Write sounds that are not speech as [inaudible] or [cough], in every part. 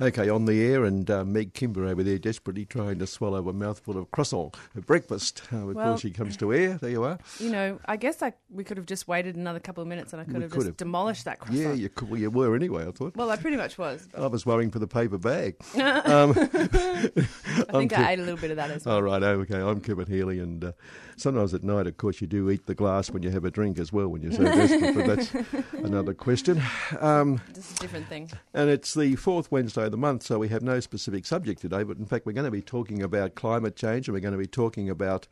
Okay, on the air, and uh, Meg Kimber over there desperately trying to swallow a mouthful of croissant at breakfast uh, before well, she comes to air. There you are. You know, I guess I, we could have just waited another couple of minutes and I could we have could just have. demolished that croissant. Yeah, you, could, well, you were anyway, I thought. Well, I pretty much was. I was worrying for the paper bag. [laughs] um, I think I ate a little bit of that as well. All right, okay. I'm Kevin Healy, and uh, sometimes at night, of course, you do eat the glass when you have a drink as well when you're so [laughs] desperate, but that's another question. Um, just a different thing. And it's the fourth Wednesday of the month, so we have no specific subject today, but in fact, we're going to be talking about climate change and we're going to be talking about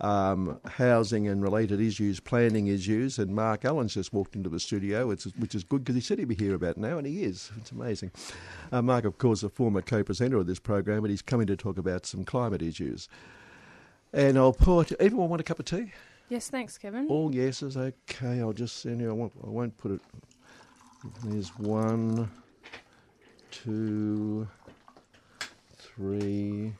um, housing and related issues, planning issues. And Mark Allen's just walked into the studio, which is, which is good because he said he'd be here about now, and he is. It's amazing. Uh, Mark, of course, a former co presenter of this program, but he's coming to talk about some climate issues. And I'll pour. Everyone want a cup of tea? Yes, thanks, Kevin. All yeses. Okay, I'll just send you. I won't, I won't put it. There's one, two, three.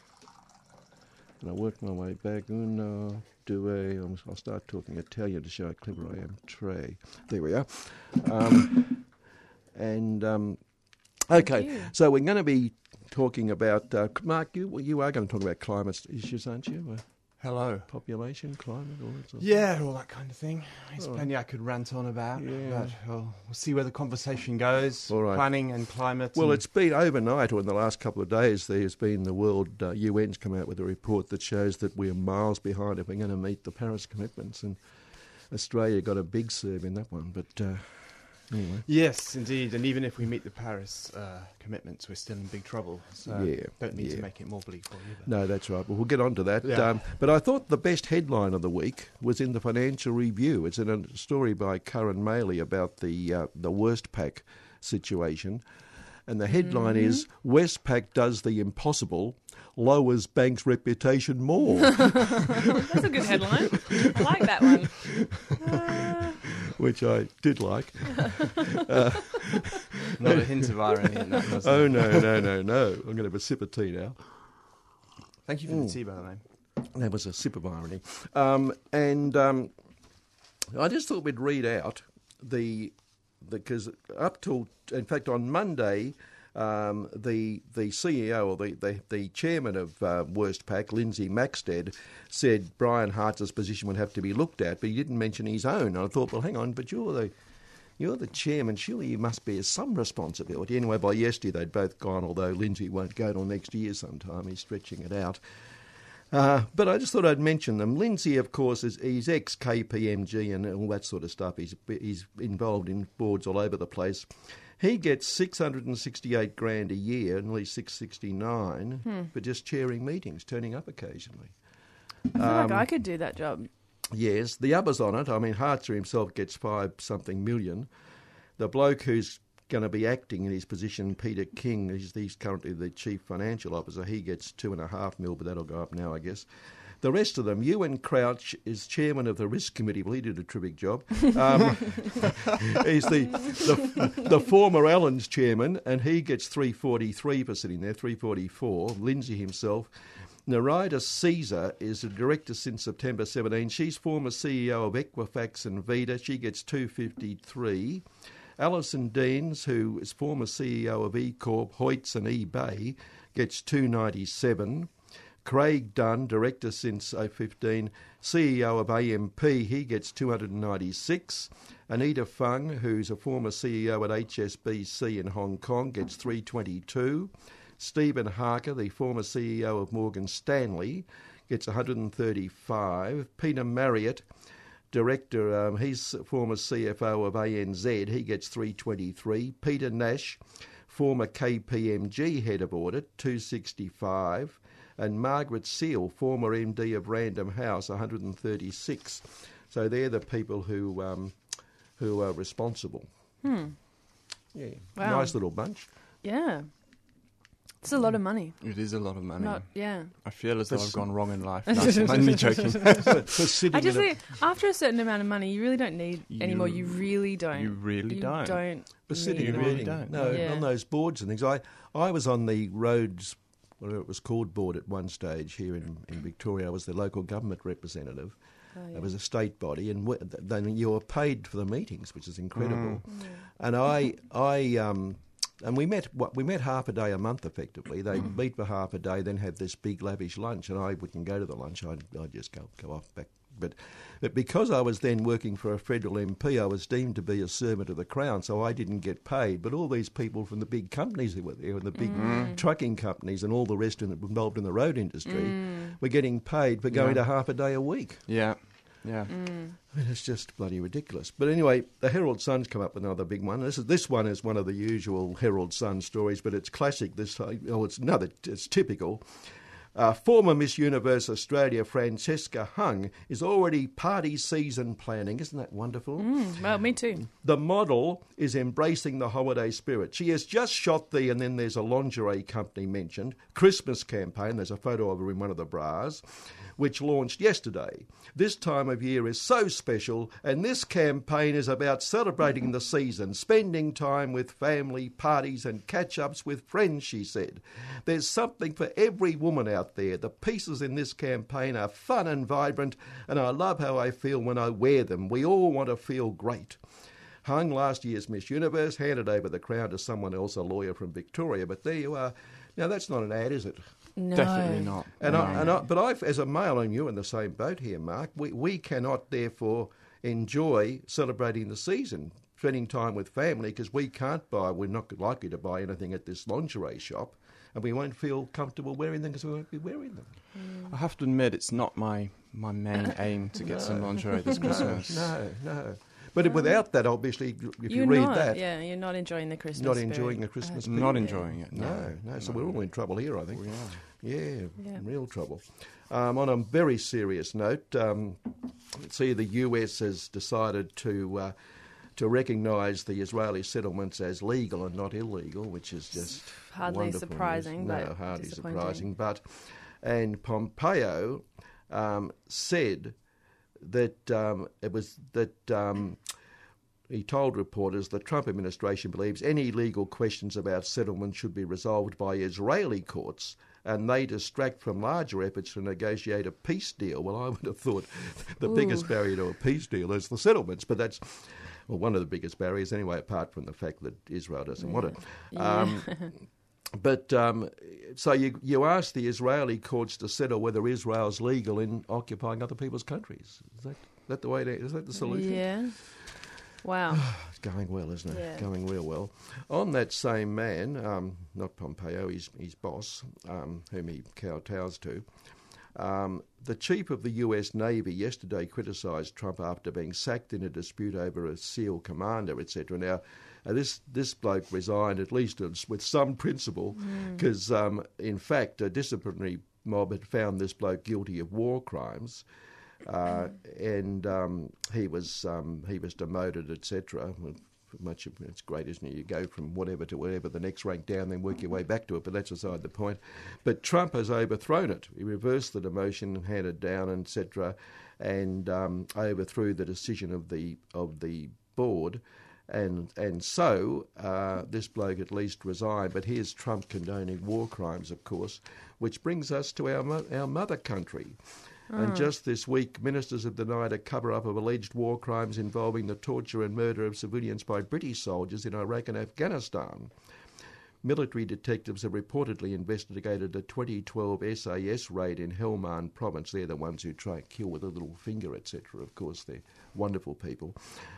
And I work my way back. Uno, due. I'll start talking Italian to show how clever I am. Tre. There we are. Um, and um, okay, so we're going to be talking about uh, Mark. You you are going to talk about climate issues, aren't you? Hello. Population, climate, all that sort Yeah, all that kind of thing. There's oh. plenty I could rant on about, yeah. but we'll, we'll see where the conversation goes. All right. Planning and climate. Well, and it's been overnight, or in the last couple of days, there's been the World uh, UN's come out with a report that shows that we're miles behind if we're going to meet the Paris commitments. And Australia got a big serve in that one, but uh, Anyway. Yes, indeed. And even if we meet the Paris uh, commitments, we're still in big trouble. So yeah, don't need yeah. to make it more bleak for you. No, that's right. Well, we'll get on to that. Yeah. Um, but I thought the best headline of the week was in the Financial Review. It's in a story by Karen Maley about the uh, the Westpac situation. And the headline mm-hmm. is Westpac does the impossible, lowers bank's reputation more. [laughs] That's a good headline. I like that one. [laughs] Uh, which I did like. [laughs] uh, Not a hint of irony in that. Oh no, no, no, no! I'm going to have a sip of tea now. Thank you for mm. the tea, by the way. That was a sip of irony, um, and um, I just thought we'd read out the because up till in fact on Monday um, the the CEO or the, the, the chairman of uh, Westpac, Lindsay Maxted, said Brian Hartzer's position would have to be looked at, but he didn't mention his own. And I thought, well, hang on, but you're the you're the chairman. Surely you must bear some responsibility. Anyway, by yesterday they'd both gone, although Lindsay won't go till next year sometime. He's stretching it out. Uh, but I just thought I'd mention them. Lindsay, of course, is he's ex KPMG and all that sort of stuff. He's he's involved in boards all over the place. He gets 668 grand a year, nearly 669, hmm. for just chairing meetings, turning up occasionally. I feel um, like I could do that job. Yes, the others on it. I mean, Hartzer himself gets five something million. The bloke who's going to be acting in his position, Peter King, he's, he's currently the chief financial officer. He gets two and a half mil, but that'll go up now, I guess. The rest of them, Ewen Crouch is chairman of the risk committee. Well, he did a terrific job. [laughs] Um, [laughs] he's the, the, the former Allen's chairman, and he gets 343 for sitting there, 344. Lindsay himself. Nerida Caesar is a director since September 17. She's former CEO of Equifax and Veda. She gets 253. Alison Deans, who is former CEO of eCorp, Hoyts and eBay, gets 297. Craig Dunn, director since 015, CEO of AMP, he gets 296. Anita Fung, who's a former CEO at HSBC in Hong Kong, gets 322. Steven Harker, the former CEO of Morgan Stanley, gets 135. Peter Marriott, director, um, he's former CFO of ANZ, he gets 323. Peter Nash, former KPMG head of audit, 265 and Margaret Seale, former MD of Random House, 136. So they're the people who um, who are responsible. Hmm. Yeah, Wow. nice little bunch. Yeah. It's a lot of money. It is a lot of money. Not yeah. I feel as though I've gone wrong in [laughs] life. No, I'm only [laughs] joking. [laughs] for, for I just in a, think after a certain amount of money, you really don't need anymore. You- You really don't. you really You don't. don't. for sitting need in a You really don't. No, Yeah. on those boards and things. I I was on the roads. Whatever it was called board at one stage here in, in Victoria. I was the local government representative. Oh, yeah. It was a state body, and w- then you were paid for the meetings, which is incredible. Mm. And I, I, um, and we met. What we met half a day a month, effectively. They Mm. meet for half a day, then have this big lavish lunch, and I wouldn't go to the lunch. I'd, I'd just go go off back. But, but because I was then working for a federal MP, I was deemed to be a servant of the crown, so I didn't get paid. But all these people from the big companies who were there, and the big Mm. trucking companies, and all the rest in, involved in the road industry, were getting paid for going Yeah. to half a day a week. yeah, yeah. Mm. I mean, it's just bloody ridiculous. But anyway, the Herald Sun's come up with another big one. This is this one is one of the usual Herald Sun stories, but it's classic. This oh, it's another. It's typical. Uh, former Miss Universe Australia Francesca Hung is already party season planning. Isn't that wonderful? Mm, well, me too. The model is embracing the holiday spirit. She has just shot the, and then there's a lingerie company mentioned, Christmas campaign. There's a photo of her in one of the bras, which launched yesterday. This time of year is so special, and this campaign is about celebrating the season, spending time with family, parties, and catch ups with friends, she said. There's something for every woman out there. The pieces in this campaign are fun and vibrant, and I love how I feel when I wear them. We all want to feel great. Hung last year's Miss Universe, handed over the crown to someone else, a lawyer from Victoria. But there you are. Now that's not an ad, is it? No. Definitely not. And, No. I, and I, but I, as a male, and you're in the same boat here, Mark. We we cannot therefore enjoy celebrating the season, spending time with family, because we can't buy. We're not likely to buy anything at this lingerie shop, and we won't feel comfortable wearing them because we won't be wearing them. I have to admit, it's not my, my main [laughs] aim to get some lingerie this [laughs] Christmas. No, no. But without that, obviously, if you You're read not. that, Yeah, you're not enjoying the Christmas. not spirit. enjoying the Christmas. I'm not enjoying it. No, no. So we're all in trouble here, I think. We are. Yeah, Yeah. real trouble. Um, on a very serious note, um, see, the US has decided to uh, to recognise the Israeli settlements as legal and not illegal, which is just Hardly wonderful surprising, No, but hardly surprising. But and Pompeo um, said that um, it was that. Um, he told reporters the Trump administration believes any legal questions about settlement should be resolved by Israeli courts and they distract from larger efforts to negotiate a peace deal. Well, I would have thought [laughs] the biggest barrier to a peace deal is the settlements, but that's well, one of the biggest barriers anyway, apart from the fact that Israel doesn't want it. Um, [laughs] but um, so you you ask the Israeli courts to settle whether Israel's legal in occupying other people's countries. Is that, that the way? To, is that the solution? Yeah. Wow. [sighs] It's going well, isn't it? Yeah. Going real well. On that same man, um, not Pompeo, his, his boss, um, whom he kowtows to, um, the chief of the US Navy yesterday criticised Trump after being sacked in a dispute over a SEAL commander, etc. Now, uh, this this bloke resigned at least with some principle, because um, in fact a disciplinary mob had found this bloke guilty of war crimes uh, and um, he was um, he was demoted, etc. Much of it's great, isn't it? You go from whatever to whatever, the next rank down, then work your way back to it. But that's aside the point. But Trump has overthrown it. He reversed the demotion, and handed down, etc., and um, overthrew the decision of the of the board. And and so uh, this bloke at least resigned. But here's Trump condoning war crimes, of course, which brings us to our our mother country. And mm. just this week, ministers have denied a cover up of alleged war crimes involving the torture and murder of civilians by British soldiers in Iraq and Afghanistan. Military detectives have reportedly investigated a 2012 SAS raid in Helmand province. They're the ones who try and kill with a little finger, etc. Of course, they're wonderful people.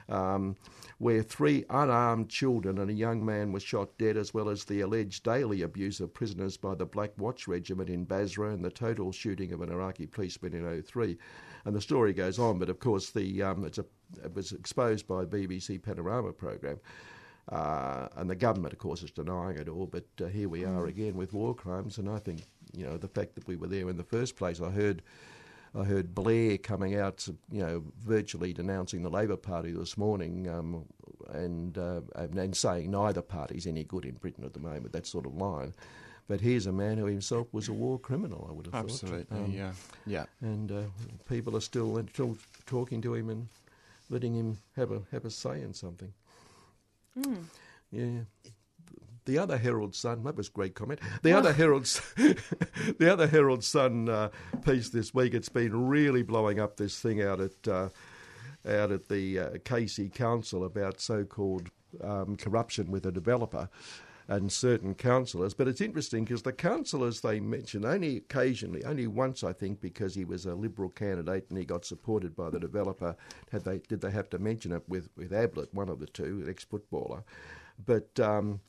Um, where three unarmed children and a young man were shot dead, as well as the alleged daily abuse of prisoners by the Black Watch Regiment in Basra and the total shooting of an Iraqi policeman in 03. And the story goes on, but of course, the um, it's a, it was exposed by BBC Panorama program. Uh, and the government, of course, is denying it all. But uh, here we are again with war crimes. And I think, you know, the fact that we were there in the first place, I heard I heard Blair coming out, you know, virtually denouncing the Labor Party this morning, um, and, uh, and saying neither party's any good in Britain at the moment. That sort of line. But here's a man who himself was a war criminal. I would have Absolutely, thought. Absolutely, um, yeah, yeah. And uh, people are still still talking to him and letting him have a have a say in something. Mm. Yeah. The other Herald Sun, that was a great comment. The other [laughs] Herald, [laughs] the other Herald Sun uh, piece this week. It's been really blowing up this thing out at uh, out at the uh, Casey Council about so-called um, corruption with a developer and certain councillors. But it's interesting because the councillors they mention only occasionally, only once I think, because he was a Liberal candidate and he got supported by the developer. Had they did they have to mention it with with Ablett, one of the two, an ex-footballer, but. Um,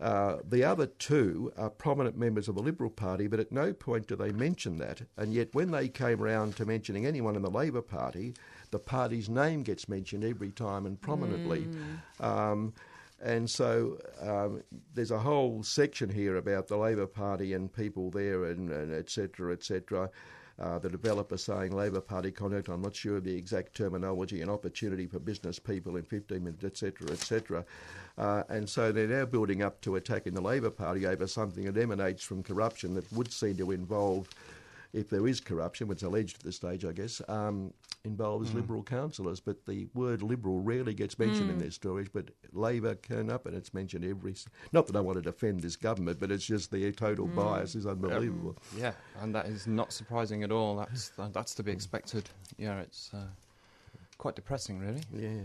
uh, the other two are prominent members of the Liberal Party, but at no point do they mention that. And yet, when they came round to mentioning anyone in the Labor Party, the party's name gets mentioned every time and prominently. Mm. Um, and so um, there's a whole section here about the Labor Party and people there, and, and et cetera, et cetera. Uh, the developer saying Labor Party conduct, I'm not sure of the exact terminology, and opportunity for business people in 15 minutes, etc., etc. Uh, and so they're now building up to attacking the Labor Party over something that emanates from corruption that would seem to involve if there is corruption, which is alleged at this stage, I guess, um, involves mm. Liberal councillors. But the word Liberal rarely gets mentioned mm. in their stories, but Labor turn up and it's mentioned every. Not that I want to defend this government, but it's just the total mm. bias is unbelievable. Yeah, and that is not surprising at all. That's that's to be expected. Yeah, it's uh, quite depressing, really. Yeah.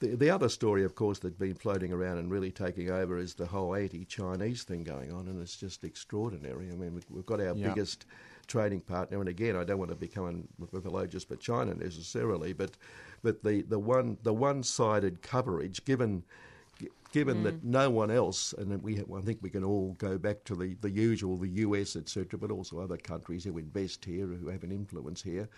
The, the other story, of course, that's been floating around and really taking over is the whole anti-Chinese thing going on, and it's just extraordinary. I mean, we've got our yeah. biggest trading partner. And again, I don't want to become a just for China necessarily, but but the, the one the one sided coverage given. Given mm. that no one else, and we have, I think we can all go back to the, the usual, the US, etc., but also other countries who invest here, who have an influence here.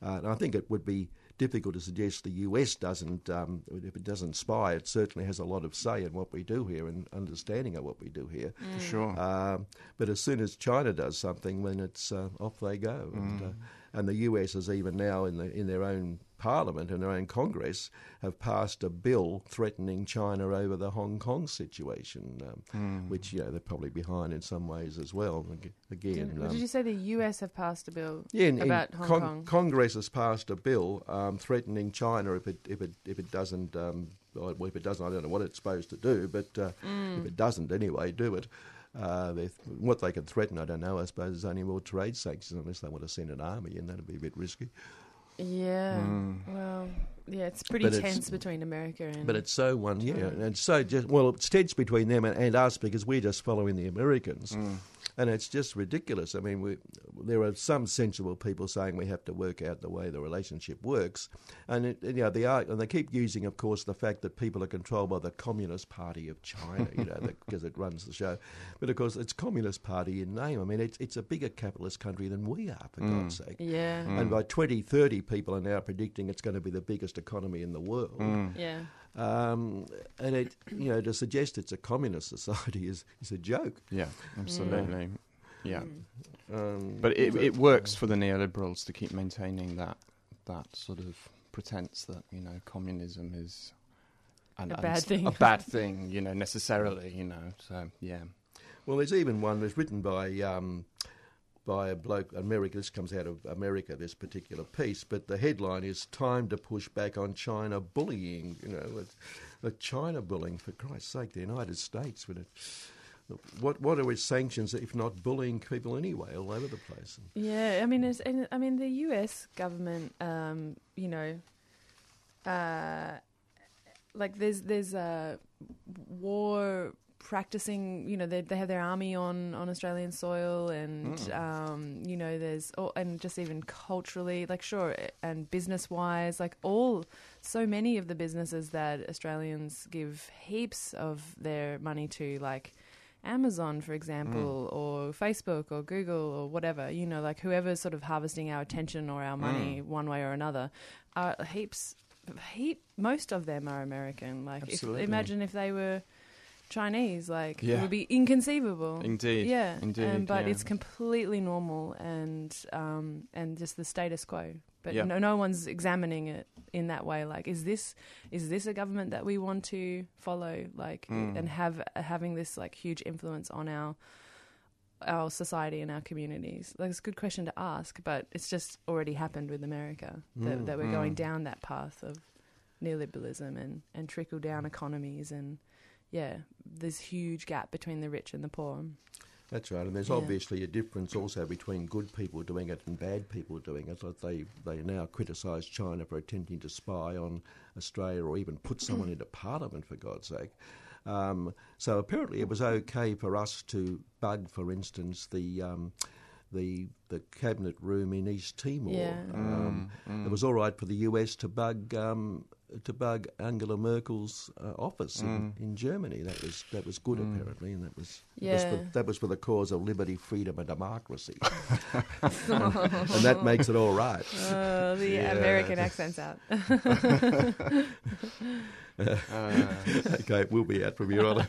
Uh, and I think it would be difficult to suggest the US doesn't, um, if it doesn't spy, it certainly has a lot of say in what we do here and understanding of what we do here. Mm. For sure. Um, but as soon as China does something, then it's uh, off they go. Mm. And, uh, and the US is even now in the in their own parliament and their own Congress have passed a bill threatening China over the Hong Kong situation, um, mm. which you know they're probably behind in some ways as well. Again, did, um, did you say the US have passed a bill? Yeah, in, about in Hong Con- Kong. Congress has passed a bill um, threatening China if it if it if it doesn't. Um, well, if it doesn't, I don't know what it's supposed to do, but uh, mm. if it doesn't anyway, do it. Uh, what they can threaten, I don't know. I suppose is only more trade sanctions unless they want to send an army in. That'd be a bit risky. Yeah. Mm. Well, yeah, it's pretty but tense it's, between America and. But it's so one, yeah, and so just well, it's tense between them and, and us because we're just following the Americans. Mm and it's just ridiculous. I mean, we, there are some sensible people saying we have to work out the way the relationship works, and it, you know, they are, and they keep using, of course, the fact that people are controlled by the Communist Party of China, you know, because it runs the show. But of course, it's Communist Party in name. I mean, it's it's a bigger capitalist country than we are, for mm. God's sake. Yeah. Mm. And by 2030, people are now predicting it's going to be the biggest economy in the world. Mm. Yeah. Um, and it, you know, to suggest it's a communist society [laughs] is, is a joke. Yeah, absolutely. Mm. Yeah, um, but it it works for the neoliberals to keep maintaining that that sort of pretense that you know communism is an, a bad thing. A bad thing, you know, necessarily, you know. So yeah. Well, there's even one that's written by um, by a bloke, America, this comes out of America, this particular piece, but the headline is Time to Push Back on China Bullying. You know, the China bullying, for Christ's sake, the United States. It, what what are its sanctions if not bullying people anyway all over the place? Yeah, I mean, I mean, the U.S. government, um, you know, uh, like there's there's a war practicing you know they, they have their army on on australian soil and mm. um, you know there's oh, and just even culturally like sure and business wise like all so many of the businesses that australians give heaps of their money to like Amazon, for example, mm. or Facebook or Google or whatever, you know, like whoever's sort of harvesting our attention or our money mm. one way or another, are heaps, heap, most of them are American. Like, if, imagine if they were Chinese. Like it would be inconceivable. Indeed. Yeah, Indeed. um, but yeah. it's completely normal and um, and just the status quo. But Yeah. no, no one's examining it in that way. Like, is this is this a government that we want to follow? Like, Mm. and have having this like huge influence on our our society and our communities? Like, it's a good question to ask, but it's just already happened with America that, Mm. that we're going Mm. down that path of neoliberalism and and trickle down economies and yeah, this huge gap between the rich and the poor. That's right, and there's Yeah. obviously a difference also between good people doing it and bad people doing it. Like they they now criticise China for attempting to spy on Australia or even put someone [clears throat] into Parliament for God's sake. Um, so apparently, it was okay for us to bug, for instance, the um, the the cabinet room in East Timor. Yeah. Um, Mm, mm. It was all right for the US to bug um, to bug Angela Merkel's uh, office in, Mm. in Germany. That was that was good Mm. apparently, and that was that was for, that was for the cause of liberty, freedom, and democracy, and, [laughs] [laughs] and that makes it all right. Uh, the Yeah. American accent's out. [laughs] Uh, [laughs] okay, we'll be out from here on. [laughs]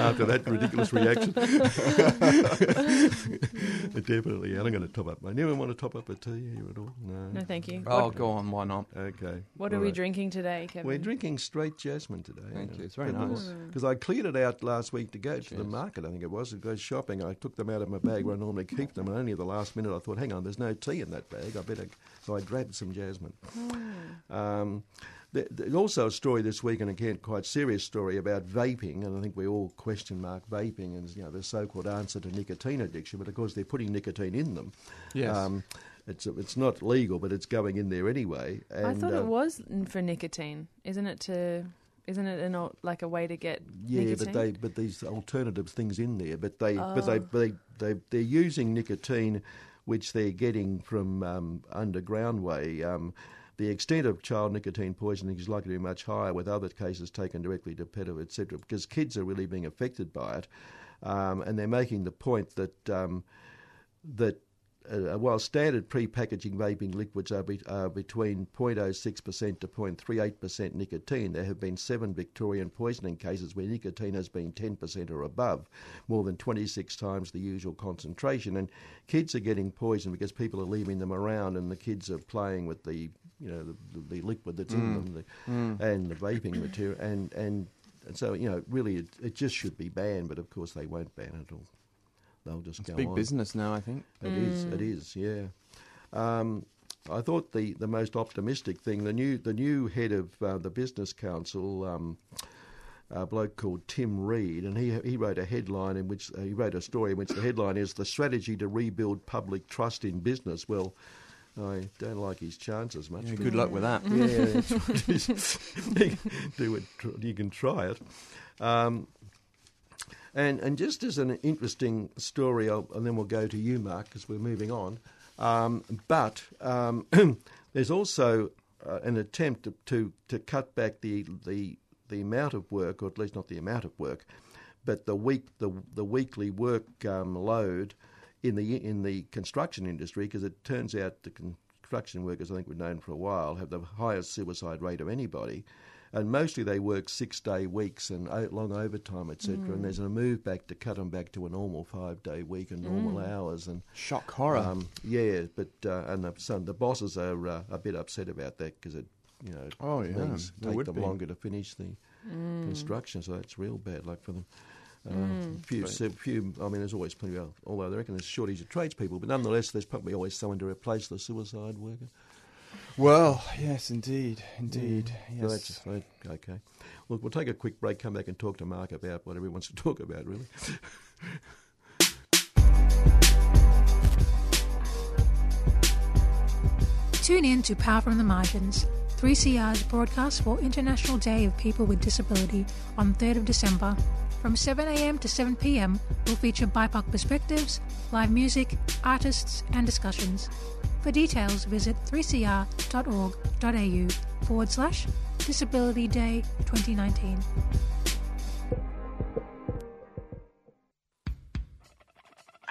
After that ridiculous reaction, [laughs] definitely. And I'm going to top up. I never want to top up a tea here at all. No. No, thank you. oh, what go on. Why not? Okay. what are all we drinking today, Kevin? We're drinking straight jasmine today. Thank you. It's very nice. Because I cleared it out last week to go to the market, I think it was, to go shopping. I took them out of my bag where I normally keep them, and only at the last minute I thought, hang on, there's no tea in that bag. I better. So I grabbed some jasmine. Um, there- there's also a story this week, and again, quite serious story about vaping, and I think we all question mark vaping and you know the so-called answer to nicotine addiction, but of course they're putting nicotine in them. Yes. Um, it's it's not legal, but it's going in there anyway. And, I thought uh, it was for nicotine. Isn't it to? Isn't it an, al- like a way to get Yeah, nicotine? but they but these alternative things in there, but they but they Oh. they they they're using nicotine, which they're getting from um, underground way. Um, the extent of child nicotine poisoning is likely to be much higher, with other cases taken directly to pedo, etc. Because kids are really being affected by it, um, and they're making the point that um, that uh, while standard pre-packaging vaping liquids are, be, are between 0.06% to 0.38% nicotine, there have been seven Victorian poisoning cases where nicotine has been 10% or above, more than 26 times the usual concentration. And kids are getting poisoned because people are leaving them around, and the kids are playing with the you know the, the, the liquid that's in them the, Mm. and the vaping material, and and. And so, you know, really, it, it just should be banned, but of course they won't ban it all. They'll just It's go big on. business now, I think. It is. It is. Yeah. Um, I thought the, the most optimistic thing the new the new head of uh, the business council. Um, a bloke called Tim Reed, and he he wrote a headline in which uh, he wrote a story in which the headline is "The Strategy to Rebuild Public Trust in Business." Well, I don't like his chances much. Yeah, good luck with that. yeah, that's what it is. you can do it. You can try it. Um, and and just as an interesting story, I'll, and then we'll go to you, Mark, because we're moving on. Um, but um, [clears throat] there's also uh, an attempt to, to to cut back the the the amount of work, or at least not the amount of work, but the week the the weekly work um, load in the in the construction industry, because it turns out the construction workers, I think we've known for a while, have the highest suicide rate of anybody. And mostly they work six day weeks and long overtime, etc. And there's a move back to cut them back to a normal five day week and normal hours. And Shock horror. um, yeah, but uh, and the, some the bosses are uh, a bit upset about that because it, you know, Oh, yeah, means take them be. longer to finish the construction. So that's real bad luck for them. Uh, few, Right. few. I mean, there's always plenty of. Although they reckon there's a shortage of tradespeople, but nonetheless, there's probably always someone to replace the suicide worker. Well, yes, indeed, indeed. So Yes. that's right, okay. Look, we'll take a quick break. Come back and talk to Mark about whatever he wants to [laughs] talk about. Really. Tune in to Power from the Margins, 3CR's broadcast for International Day of People with Disability on 3rd of December. From 7am to 7pm, will feature BIPOC perspectives, live music, artists, and discussions. For details, visit 3cr.org.au forward slash Disability Day 2019.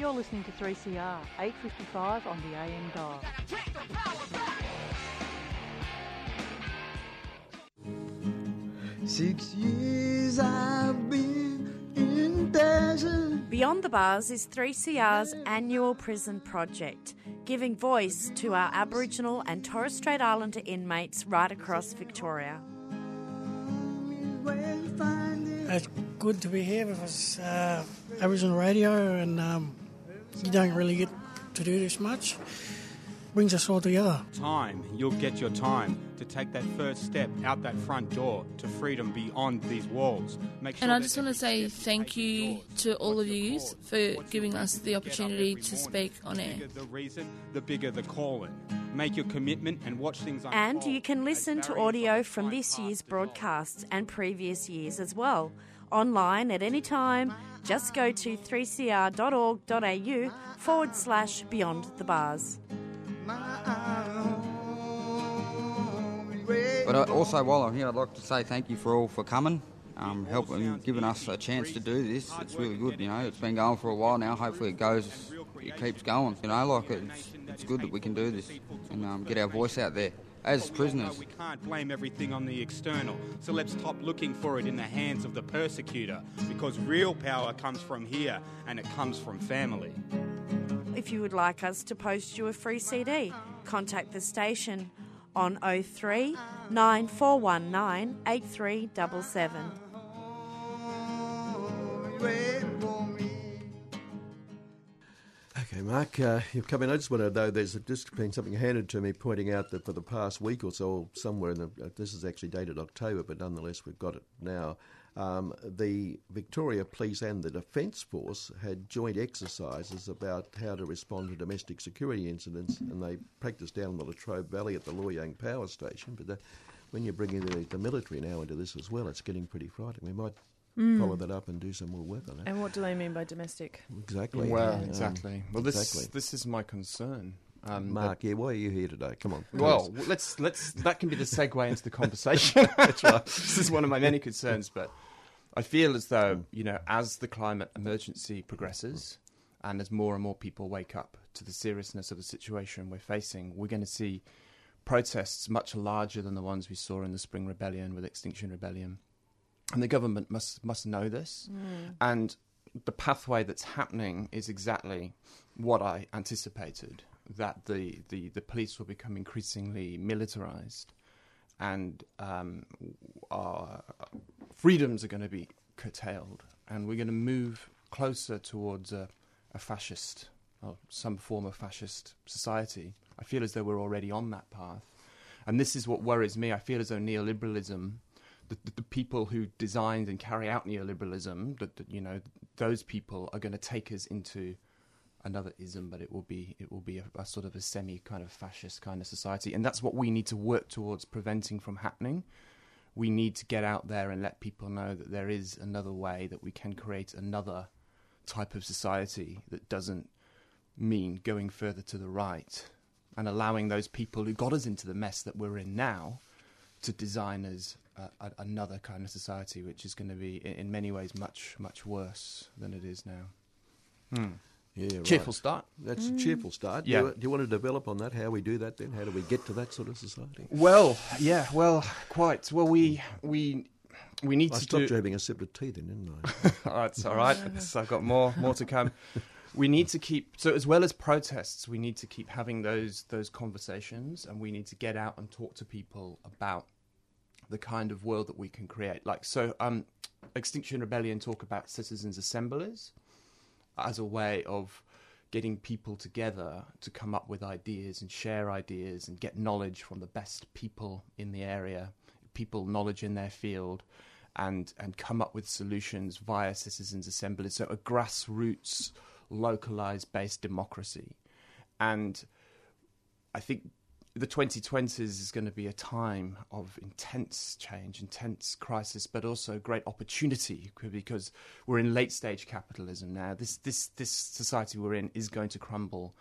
You're listening to 3CR, 855 on the AM dial. Six years I've been in desert. Beyond the Bars is 3CR's annual prison project, giving voice to our Aboriginal and Torres Strait Islander inmates right across Victoria. It's good to be here because uh, Aboriginal radio and um, you don't really get to do this much. Brings us all together. Time, you'll get your time to take that first step out that front door to freedom beyond these walls. Make sure and I just want to say thank you to all of you for giving us the opportunity to speak on air. The reason, the bigger the calling. Make your commitment and watch things unfold. And you can listen to audio from this year's broadcasts and previous years as well, online at any time just go to 3cr.org.au forward slash beyond the bars. But uh, also, while I'm here, I'd like to say thank you for all for coming, um, helping, giving us a chance to do this. It's really good, you know. It's been going for a while now. Hopefully, it goes, it keeps going. You know, like it's, it's good that we can do this and um, get our voice out there as prisoners. We can't blame everything on the external, so let's stop looking for it in the hands of the persecutor because real power comes from here and it comes from family. If you would like us to post you a free CD, contact the station on 03 9419 8377. Okay, Mark, uh, you've come in. I just want to know there's just been something handed to me pointing out that for the past week or so, somewhere in the, uh, this is actually dated October, but nonetheless we've got it now. Um, the Victoria Police and the Defence Force had joint exercises about how to respond to domestic security incidents, and they practiced down in the Latrobe Valley at the Loy Yang Power Station. But the, when you bring in the, the military now into this as well, it's getting pretty frightening. We might mm. follow that up and do some more work on it. And what do they mean by domestic? Exactly. Well, um, exactly. Well, this exactly. this is my concern. Um, Mark, yeah, why are you here today? Come on. Well, let's let's that can be the segue into the conversation. [laughs] That's right. [laughs] this is one of my many concerns, but I feel as though you know, as the climate emergency progresses, and as more and more people wake up to the seriousness of the situation we're facing, we're going to see protests much larger than the ones we saw in the Spring Rebellion with Extinction Rebellion and the government must must know this. Mm. And the pathway that's happening is exactly what I anticipated. That the, the, the police will become increasingly militarized, and um, our freedoms are going to be curtailed, and we're going to move closer towards a, a fascist or some form of fascist society. I feel as though we're already on that path, and this is what worries me. I feel as though neoliberalism the, the, people who designed and carry out neoliberalism, that, that you know, those people are going to take us into another ism, but it will be it will be a, a, sort of a semi kind of fascist kind of society, and that's what we need to work towards preventing from happening. We need to get out there and let people know that there is another way that we can create another type of society that doesn't mean going further to the right and allowing those people who got us into the mess that we're in now to design us a, another kind of society, which is going to be in, in, many ways much much worse than it is now. Hmm. Yeah, cheerful start. That's mm. a cheerful start. Yeah. Do you, do you, want to develop on that? How we do that then? How do we get to that sort of society? Well, yeah, well, quite. Well, we we we need I to. I stopped do... having a sip of tea then, didn't I? [laughs] oh, it's all right. I've got more more to come. we need to keep so as well as protests, we need to keep having those those conversations, and we need to get out and talk to people about the kind of world that we can create. Like so, um, Extinction Rebellion talk about citizens' assemblies as a way of getting people together to come up with ideas and share ideas and get knowledge from the best people in the area, people knowledge in their field, and and come up with solutions via citizens' assemblies. So a grassroots, localized based democracy, and I think the 2020s is going to be a time of intense change, intense crisis, but also great opportunity because we're in late stage capitalism now. This this this society we're in is going to crumble,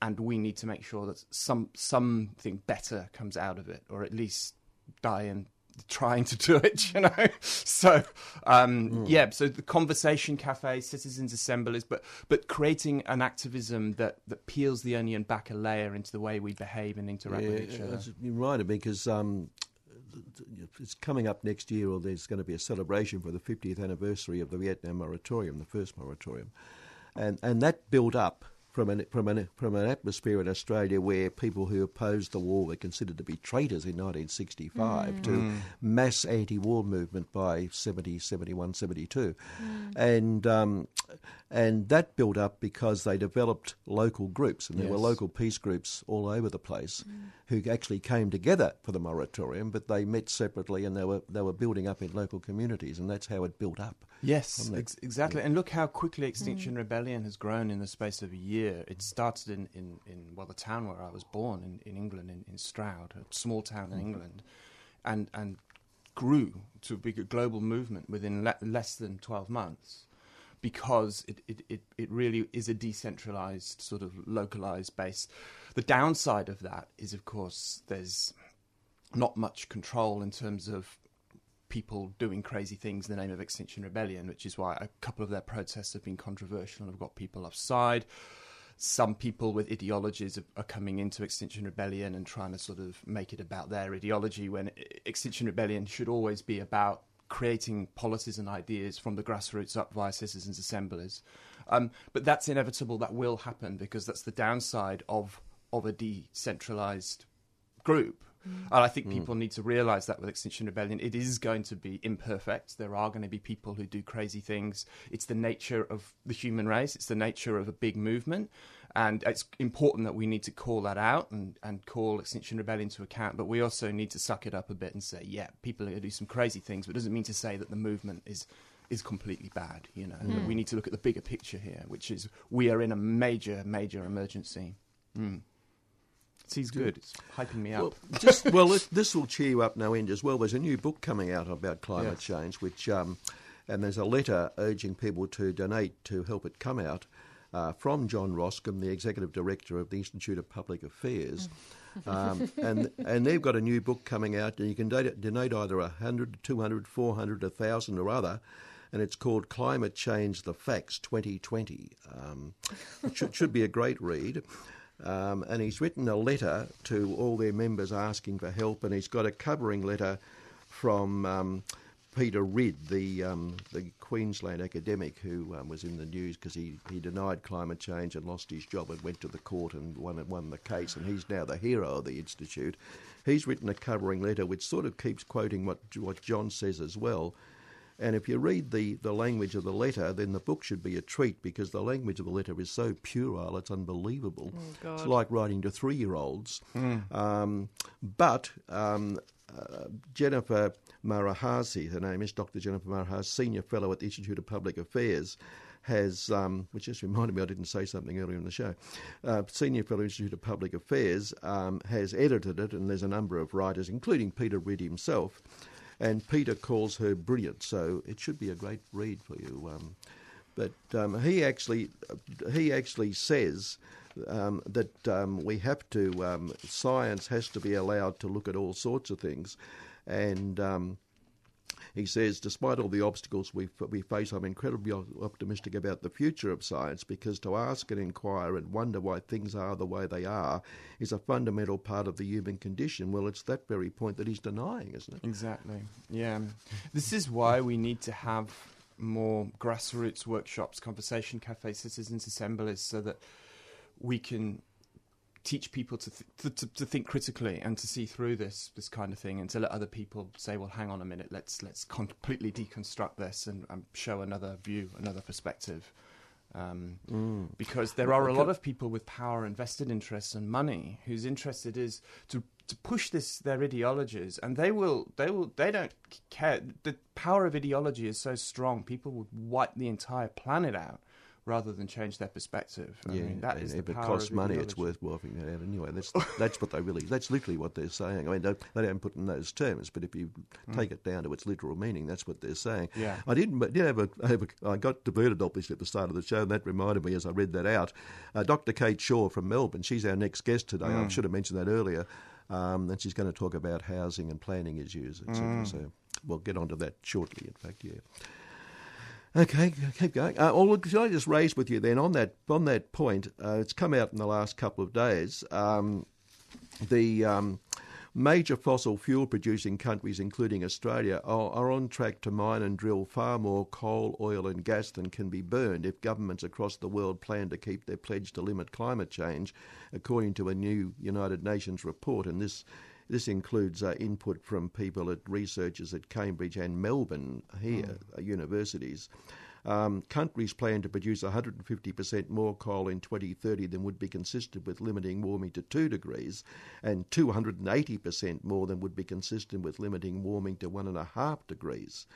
and we need to make sure that some something better comes out of it, or at least die in trying to do it, [laughs] you know. so um, mm. yeah, so the conversation cafe, citizens assemblies, but but creating an activism that that peels the onion back a layer into the way we behave and interact yeah, with each other. You're right, because. Um, it's coming up next year, or there's going to be a celebration for the 50th anniversary of the Vietnam moratorium, the first moratorium, and and that built up from an from an from an atmosphere in Australia where people who opposed the war were considered to be traitors in 1965 mm. to mm. mass anti-war movement by 70, 71, 72, mm. and um, and that built up because they developed local groups, and there yes. were local peace groups all over the place mm. who actually came together for the moratorium, but they met separately and they were they were building up in local communities, and that's how it built up. Yes, ex- exactly. Yeah. And look how quickly Extinction mm. Rebellion has grown in the space of a year. It started in, in, in well, the town where I was born in, in England, in, in Stroud, a small town in mm. England, and, and grew to a big global movement within le- less than 12 months because it, it, it, it really is a decentralized, sort of localized base. The downside of that is, of course, there's not much control in terms of people doing crazy things in the name of Extinction Rebellion, which is why a couple of their protests have been controversial and have got people offside. Some people with ideologies are, coming into Extinction Rebellion and trying to sort of make it about their ideology when Extinction Rebellion should always be about creating policies and ideas from the grassroots up via citizens' assemblies. Um, but that's inevitable, that will happen because that's the downside of, of a decentralized group Mm. And I think mm. people need to realize that with Extinction Rebellion, it is going to be imperfect. There are going to be people who do crazy things. It's the nature of the human race, it's the nature of a big movement. And it's important that we need to call that out and, and call Extinction Rebellion to account. But we also need to suck it up a bit and say, yeah, people are going to do some crazy things, but it doesn't mean to say that the movement is is completely bad. You know, mm. we need to look at the bigger picture here, which is we are in a major, major emergency. Mm. He's good. It's hyping me up. Well, just, [laughs] well this will cheer you up no end as well. There's a new book coming out about climate yes. change, which um, and there's a letter urging people to donate to help it come out. Uh, from John Roskam, the executive director of the Institute of Public Affairs. Um, and and they've got a new book coming out, and you can donate, donate either 100, 200, 400, 1,000 or other, and it's called Climate Change the Facts 2020. Um, it should, should be a great read. Um, and he's written a letter to all their members asking for help, and he's got a covering letter from um, Peter Ridd, the um, the Queensland academic who um, was in the news because he, he denied climate change and lost his job and went to the court and won won the case, and he's now the hero of the institute. He's written a covering letter which sort of keeps quoting what what John says as well. And if you read the, the language of the letter, then the book should be a treat because the language of the letter is so puerile, it's unbelievable. Oh, it's like writing to three year olds. Mm. Um, but um, uh, Jennifer Marohasy, her name is Dr. Jennifer Marohasy, Senior Fellow at the Institute of Public Affairs, has, um, which just reminded me I didn't say something earlier in the show, uh, Senior Fellow Institute of Public Affairs um, has edited it, and there's a number of writers, including Peter Ridd himself, and Peter calls her brilliant. So it should be a great read for you. Um, but um, he actually he actually says um, that um, we have to um, science has to be allowed to look at all sorts of things, and um, he says, despite all the obstacles we, we face, I'm incredibly optimistic about the future of science because to ask and inquire and wonder why things are the way they are is a fundamental part of the human condition. Well, it's that very point that he's denying, isn't it? Exactly. Yeah. This is why we need to have more grassroots workshops, conversation cafes, citizens' assemblies, so that we can teach people to, th- to, to think critically and to see through this this kind of thing and to let other people say well hang on a minute let's let's completely deconstruct this and, and show another view another perspective. Um, mm. because there are a lot of people with power and vested interests and money whose interested is to to push this their ideologies and they will they will they don't care. The power of ideology is so strong people would wipe the entire planet out rather than change their perspective. I yeah, mean, that and is if it costs money, it's worth working that out anyway. That's that's what they really. That's literally what they're saying. I mean, they, they don't put in those terms, but if you Mm. take it down to its literal meaning, that's what they're saying. Yeah. I didn't. but did have a, have a. I got diverted obviously at the start of the show, and that reminded me as I read that out. Uh, Dr. Kate Shaw from Melbourne. She's our next guest today. I Mm. should have mentioned that earlier. Um, and she's going to talk about housing and planning issues, etc. Mm. So we'll get onto that shortly. In fact, yeah. Okay, keep going. Uh, well, look, should I just raise with you then on that on that point? Uh, it's come out in the last couple of days. Um, the um, major fossil fuel producing countries, including Australia, are, are on track to mine and drill far more coal, oil, and gas than can be burned if governments across the world plan to keep their pledge to limit climate change, according to a new United Nations report. And this this includes uh, input from people at researchers at Cambridge and Melbourne here, uh, universities. Um, countries plan to produce 150% more coal in 2030 than would be consistent with limiting warming to 2 degrees, and 280% more than would be consistent with limiting warming to 1.5 degrees.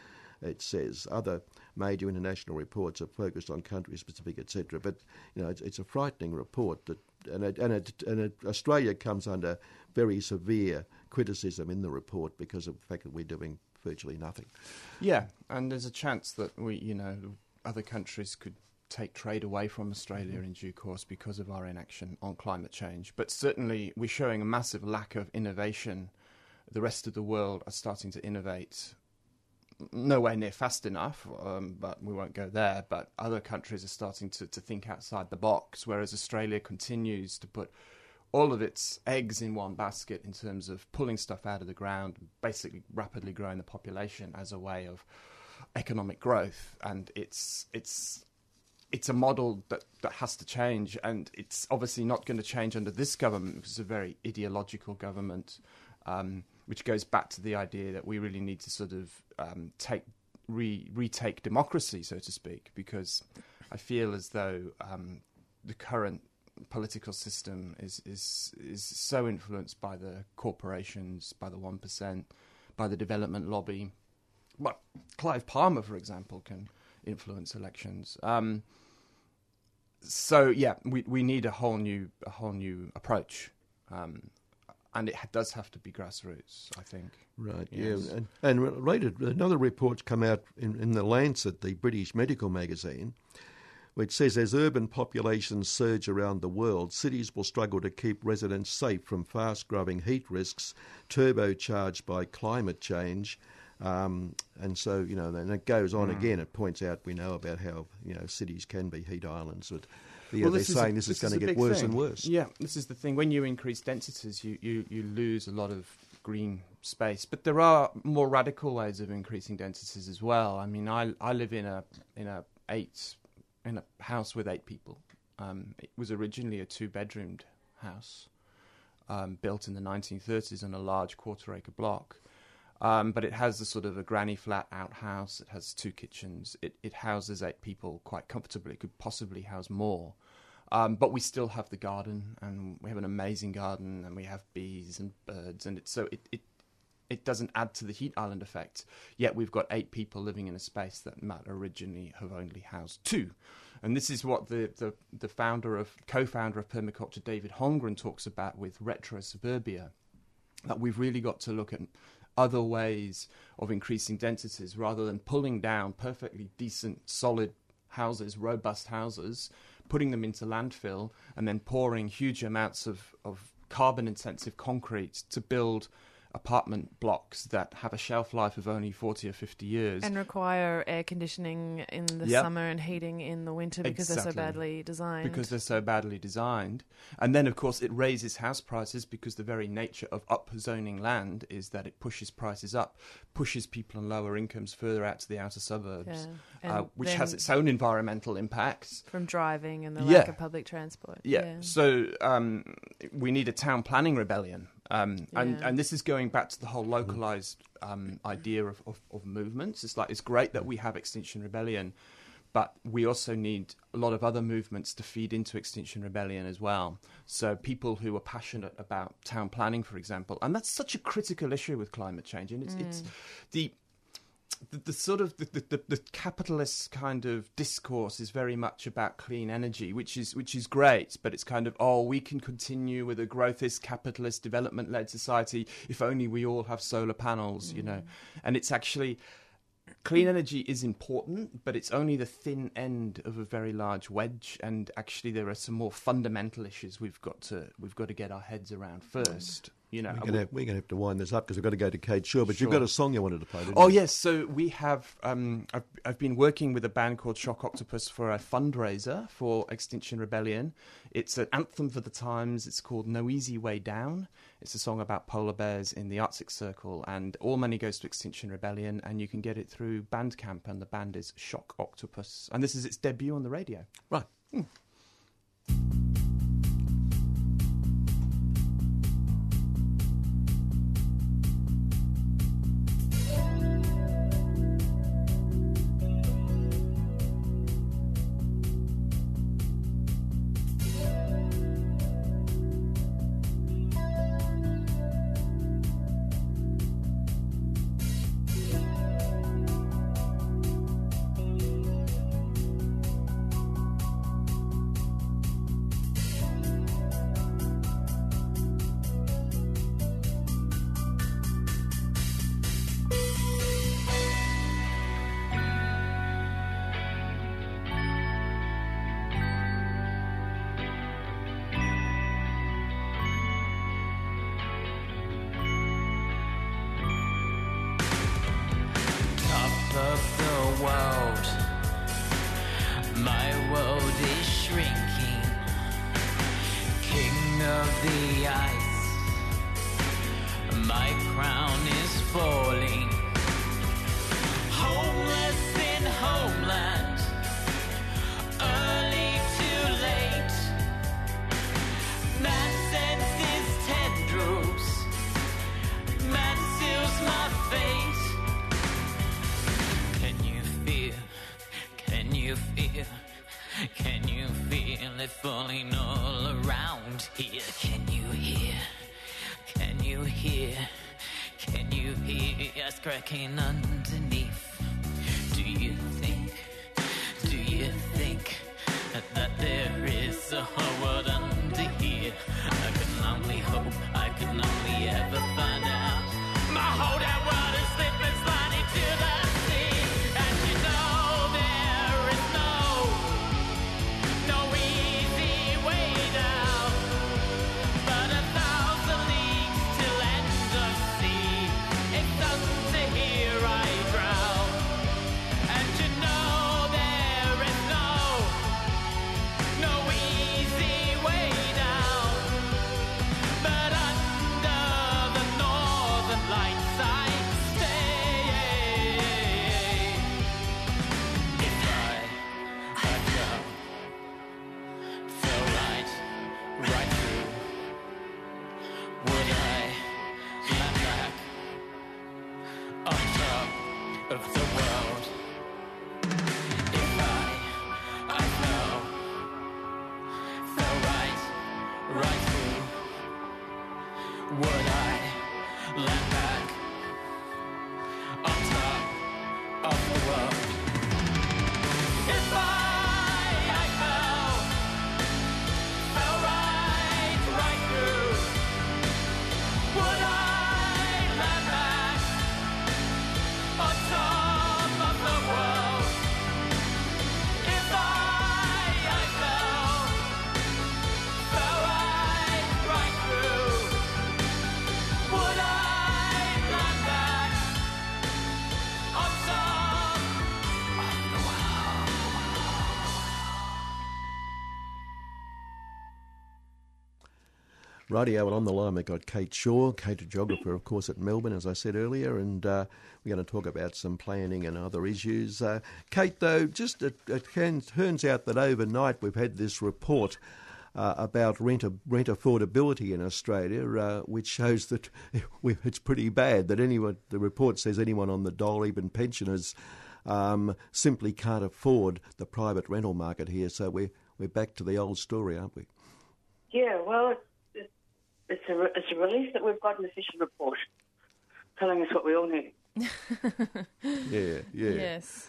It says other major international reports are focused on country specific, etc. But you know, it's, it's a frightening report that, and it, and, it, and it, Australia comes under very severe criticism in the report because of the fact that we're doing virtually nothing. Yeah, and there's a chance that we, you know, other countries could take trade away from Australia mm-hmm. in due course because of our inaction on climate change. But certainly, we're showing a massive lack of innovation. The rest of the world are starting to innovate. Nowhere near fast enough, um, but we won't go there. But other countries are starting to, to think outside the box, whereas Australia continues to put all of its eggs in one basket in terms of pulling stuff out of the ground, basically rapidly growing the population as a way of economic growth, and it's it's it's a model that, that has to change, and it's obviously not going to change under this government it's a very ideological government, um, which goes back to the idea that we really need to sort of um, take re- retake democracy, so to speak, because I feel as though um, the current political system is, is is so influenced by the corporations, by the one percent, by the development lobby. But Clive Palmer, for example, can influence elections. Um, so yeah, we we need a whole new a whole new approach, um, and it does have to be grassroots. I think. Right. Yes. Yeah. And, and related, another report's come out in, in the Lancet, the British medical magazine, which says as urban populations surge around the world, cities will struggle to keep residents safe from fast-growing heat risks, turbocharged by climate change. Um, and so, you know, and it goes on Mm. again. It points out we know about how you know cities can be heat islands. But yeah, Well, they're this is saying a- this, is going to get worse thing. and worse. Yeah, this is the thing. When you increase densities, you, you, you lose a lot of green space. But there are more radical ways of increasing densities as well. I mean, I I live in a in a eight in a house with eight people. Um, it was originally a two bedroomed house, um, built in the 1930s on a large quarter acre block. Um, but it has a sort of a granny flat outhouse. It has two kitchens. It, it houses eight people quite comfortably. It could possibly house more. Um, but we still have the garden, and we have an amazing garden, and we have bees and birds, and it, so it, it it doesn't add to the heat island effect. Yet we've got eight people living in a space that might originally have only housed two. And this is what the, the, the founder of co-founder of permaculture, David Holmgren, talks about with retro suburbia. That we've really got to look at other ways of increasing densities rather than pulling down perfectly decent, solid houses, robust houses, putting them into landfill, and then pouring huge amounts of, of carbon intensive concrete to build apartment blocks that have a shelf life of only 40 or 50 years. And require air conditioning in the Yep. summer and heating in the winter because they're so badly designed. Because they're so badly designed. And then, of course, it raises house prices because the very nature of upzoning land is that it pushes prices up, pushes people on lower incomes further out to the outer suburbs, Yeah. uh, which has its own environmental impacts. From driving and the Yeah. lack of public transport. Yeah. So um, we need a town planning rebellion, um, and Yeah. and this is going back to the whole localized um, idea of, of, of movements. It's like it's great that we have Extinction Rebellion, but we also need a lot of other movements to feed into Extinction Rebellion as well. So people who are passionate about town planning, for example, and that's such a critical issue with climate change, and it's, it's Mm. the the, the sort of the, the, the capitalist kind of discourse is very much about clean energy, which is which is great, but it's kind of oh we can continue with a growthist capitalist development led society if only we all have solar panels, you know, mm. and it's actually clean energy is important, but it's only the thin end of a very large wedge. And actually, there are some more fundamental issues we've got to we've got to get our heads around mm. first. You know, We're going, to, we're going to have to wind this up because we've got to go to Kate Shaw. But you've got a song you wanted to play, didn't Oh you? yes, so we have. Um, I've I've been working with a band called Shock Octopus for a fundraiser for Extinction Rebellion. It's an anthem for the times. It's called No Easy Way Down. It's a song about polar bears in the Arctic Circle, and all money goes to Extinction Rebellion. And you can get it through Bandcamp, and the band is Shock Octopus, and this is its debut on the radio. Right. top hear Radio and on the line we've got Kate Shaw, Kate a geographer, of course, at Melbourne, as I said earlier, and uh, we're going to talk about some planning and other issues. Uh, Kate, though, just it, it can, turns out that overnight we've had this report uh, about rent, rent affordability in Australia, uh, which shows that [laughs] it's pretty bad. That anyone, the report says anyone on the dole, even pensioners, um, simply can't afford the private rental market here. So we're we're back to the old story, aren't we? Yeah, well, it's, it's, it's, a, it's a relief that we've got an official report telling us what we all knew. [laughs] yeah, yeah. Yes.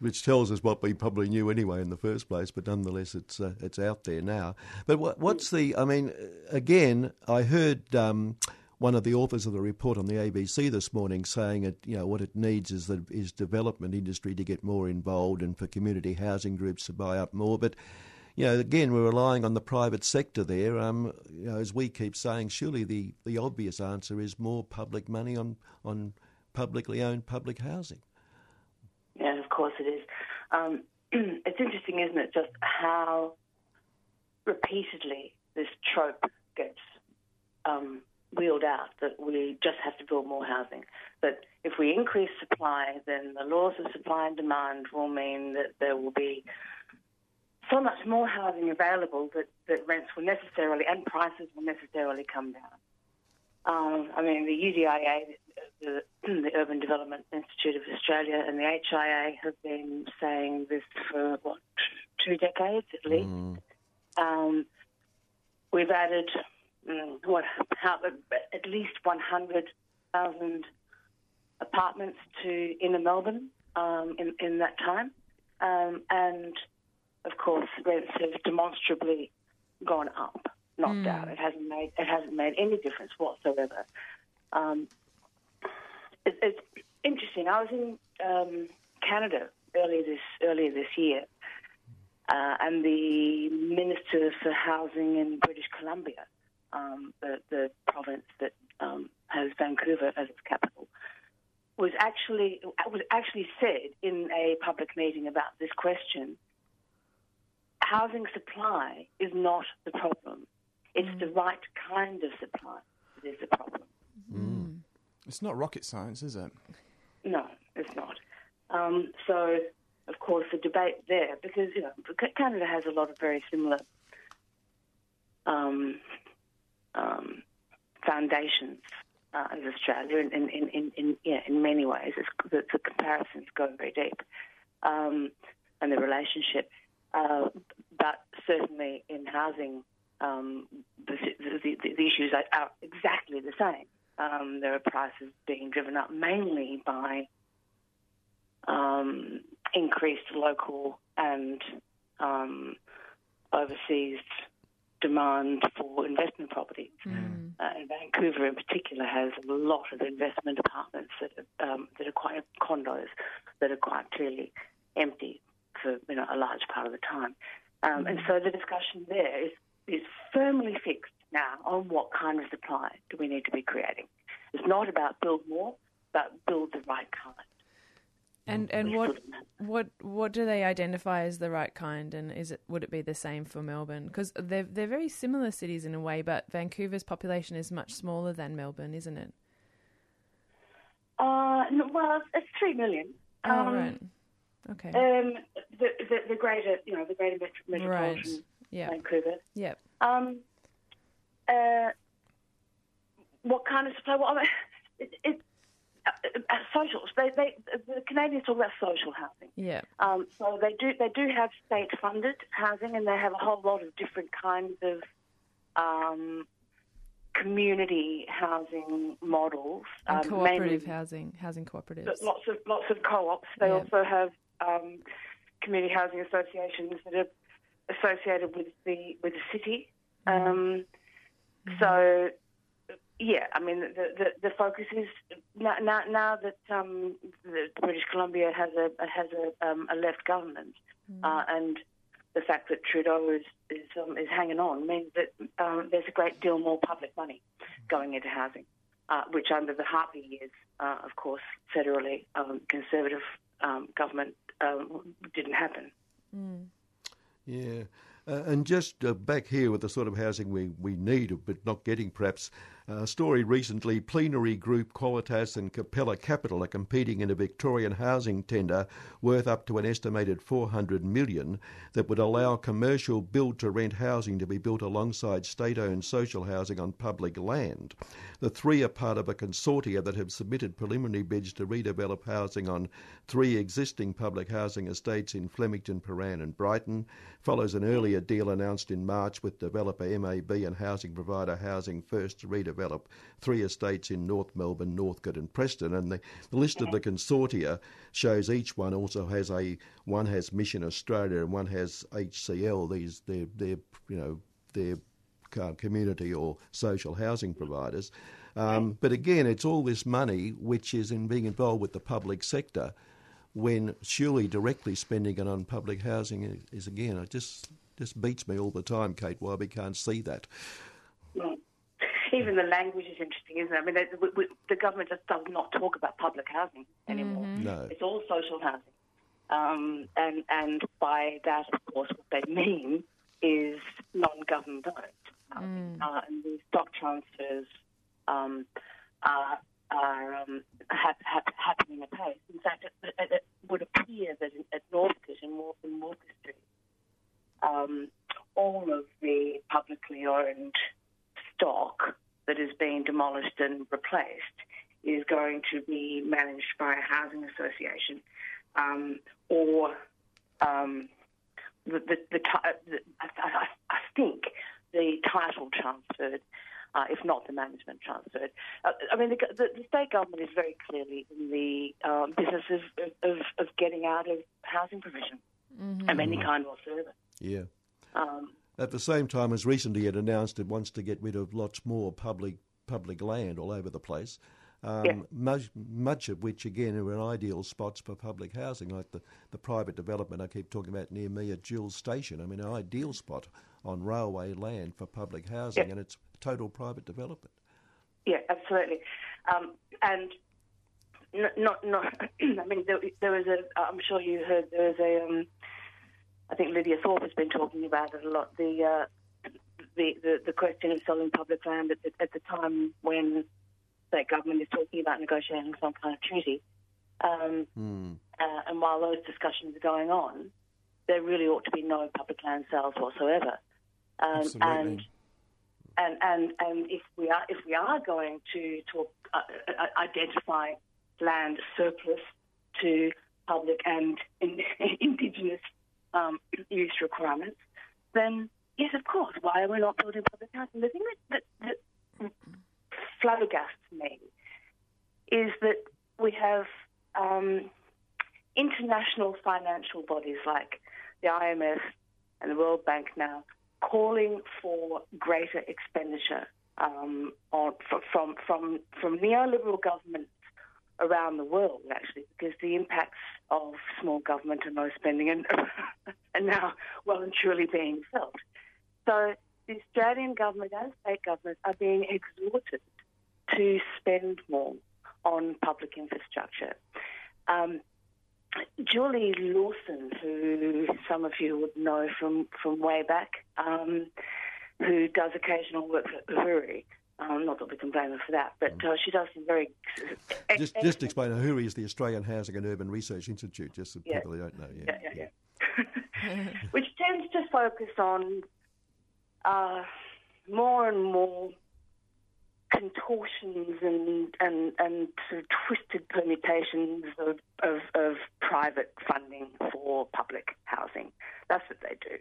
Which tells us what we probably knew anyway in the first place, but nonetheless, it's uh, it's out there now. But what, what's the? I mean, again, I heard um, one of the authors of the report on the ABC this morning saying that you know what it needs is the is development industry to get more involved and for community housing groups to buy up more. But you know, again, we're relying on the private sector there. Um, you know, as we keep saying, surely the, the obvious answer is more public money on on publicly owned public housing. Yeah, of course it is. Um, [clears throat] it's interesting, isn't it, just how repeatedly this trope gets um, wheeled out that we just have to build more housing. That if we increase supply, then the laws of supply and demand will mean that there will be so much more housing available that, that rents will necessarily and prices will necessarily come down. Um, I mean, the UDIA, the, the Urban Development Institute of Australia, and the HIA have been saying this for what two decades at least. Um, we've added mm, what how, at least 100,000 apartments to inner Melbourne um, in in that time, um, and of course rents have demonstrably gone up, not Mm. down. It hasn't made it hasn't made any difference whatsoever. Um, it, it's interesting. I was in um, Canada earlier this earlier this year, uh, and the Minister for Housing in British Columbia, um, the, the province that um, has Vancouver as its capital, was actually was actually said in a public meeting about this question. Housing supply is not the problem; it's the right kind of supply that is the problem. It's not rocket science, is it? No, it's not. Um, so, of course, the debate there, because you know, Canada has a lot of very similar um, um, foundations uh, as Australia, in, in, in, in, in, yeah, in many ways. It's, the, the comparisons go very deep, um, and the relationship. Uh, but certainly in housing, um, the, the, the, issues are, are exactly the same. Um, there are prices being driven up mainly by um, increased local and um, overseas demand for investment properties. Uh, and Vancouver, in particular, has a lot of investment apartments that are, um, that are quite condos that are quite clearly empty for you know a large part of the time. Um, and so the discussion there is is firmly fixed now on what kind of supply do we need to be creating. It's not about build more, but build the right kind. And and what what what do they identify as the right kind? And is it would it be the same for Melbourne? Because they're they're very similar cities in a way, but Vancouver's population is much smaller than Melbourne, isn't it? Uh, no, well, it's, it's three million. Oh, Um, right. Okay. Um, the, the the greater, you know, the greater metro- Right. metropolitan Yeah. Vancouver. Yep. Um, uh, what kind of supply? Well, I mean, it, it, uh, uh, social. They, they, the Canadians talk about social housing. Yeah. Um, so they do they do have state funded housing, and they have a whole lot of different kinds of um, community housing models. And um, cooperative mainly- housing, housing cooperatives. but lots of lots of co-ops. They Yeah. also have um, community housing associations that are associated with the with the city. Um, So, yeah, I mean, the the, the focus is now now, now that um, the British Columbia has a has a, um, a left government, uh, and the fact that Trudeau is is, um, is hanging on means that um, there's a great deal more public money going into housing, uh, which under the Harper years, uh, of course, federally um, conservative um, government um, didn't happen. Yeah. Uh, and just uh, back here with the sort of housing we, we need, but not getting perhaps, a story recently Plenary Group, Qualitas, and Capella Capital are competing in a Victorian housing tender worth up to an estimated 400 million that would allow commercial build to rent housing to be built alongside state owned social housing on public land. The three are part of a consortia that have submitted preliminary bids to redevelop housing on three existing public housing estates in Flemington, Prahran, and Brighton. Follows an earlier deal announced in March with developer MAB and housing provider Housing First to redevelop develop three estates in North Melbourne, Northcote, and Preston. And the, the list of the consortia shows each one also has a one has Mission Australia and one has HCL. These they're, they're you know their community or social housing providers. Um, but again, it's all this money which is in being involved with the public sector when surely directly spending it on public housing is, is again, it just just beats me all the time, Kate, why we can't see that. Mm. Even the language is interesting, isn't it? I mean, they, we, we, the government just does not talk about public housing anymore. No. It's all social housing. Um, and, and by that, of course, what they mean is non-government owned. Um, uh, and the stock transfers um, are, are um, hap- hap- happening at pace. In fact, it, it, it would appear that in, at Northcote and North and Walker Street, um, all of the publicly owned stock that is being demolished and replaced is going to be managed by a housing association um, or um, the, the, the, the I, I, I think the title transferred, uh, if not the management transferred. Uh, I mean, the, the, the, state government is very clearly in the um, business of, of, of, getting out of housing provision Mm-hmm. of any kind whatsoever. Yeah. Um, At the same time as recently it announced it wants to get rid of lots more public public land all over the place. Um, Yeah. much, much of which, again, are in ideal spots for public housing, like the, the private development I keep talking about near me at Jewell Station. I mean, an ideal spot on railway land for public housing, Yeah. and it's total private development. Yeah, absolutely. Um, and n- not, not. [clears throat] I mean, there, there was a. I'm sure you heard there was a. Um, I think Lydia Thorpe has been talking about it a lot. The uh, the, the the question of selling public land at the, at the time when state government is talking about negotiating some kind of treaty. Um, Hmm. uh, and while those discussions are going on, there really ought to be no public land sales whatsoever. Um, and and and and if we are if we are going to talk uh, uh, identify land surplus to public and in, [laughs] indigenous um, [clears throat] use requirements, then yes, of course. Why are we not building public housing? The thing that, that, that flabbergasts me is that we have um, international financial bodies like the IMF and the World Bank now calling for greater expenditure um, on, fr- from from from neoliberal governments around the world, actually, because the impacts of small government and low spending are, [laughs] are now well and truly being felt. So the Australian government and state governments are being exhorted to spend more on public infrastructure. Um, Julie Lawson, who some of you would know from, from way back, um, who does occasional work for AHURI, um, not that we can blame her for that, but uh, she does some very [laughs] Just, just to explain, who is the Australian Housing and Urban Research Institute, just so Yeah. people who don't know. Yeah. yeah, yeah, yeah. [laughs] [laughs] which tends to focus on uh, more and more contortions and, and, and sort of twisted permutations of, of, of private funding for public housing. That's what they do.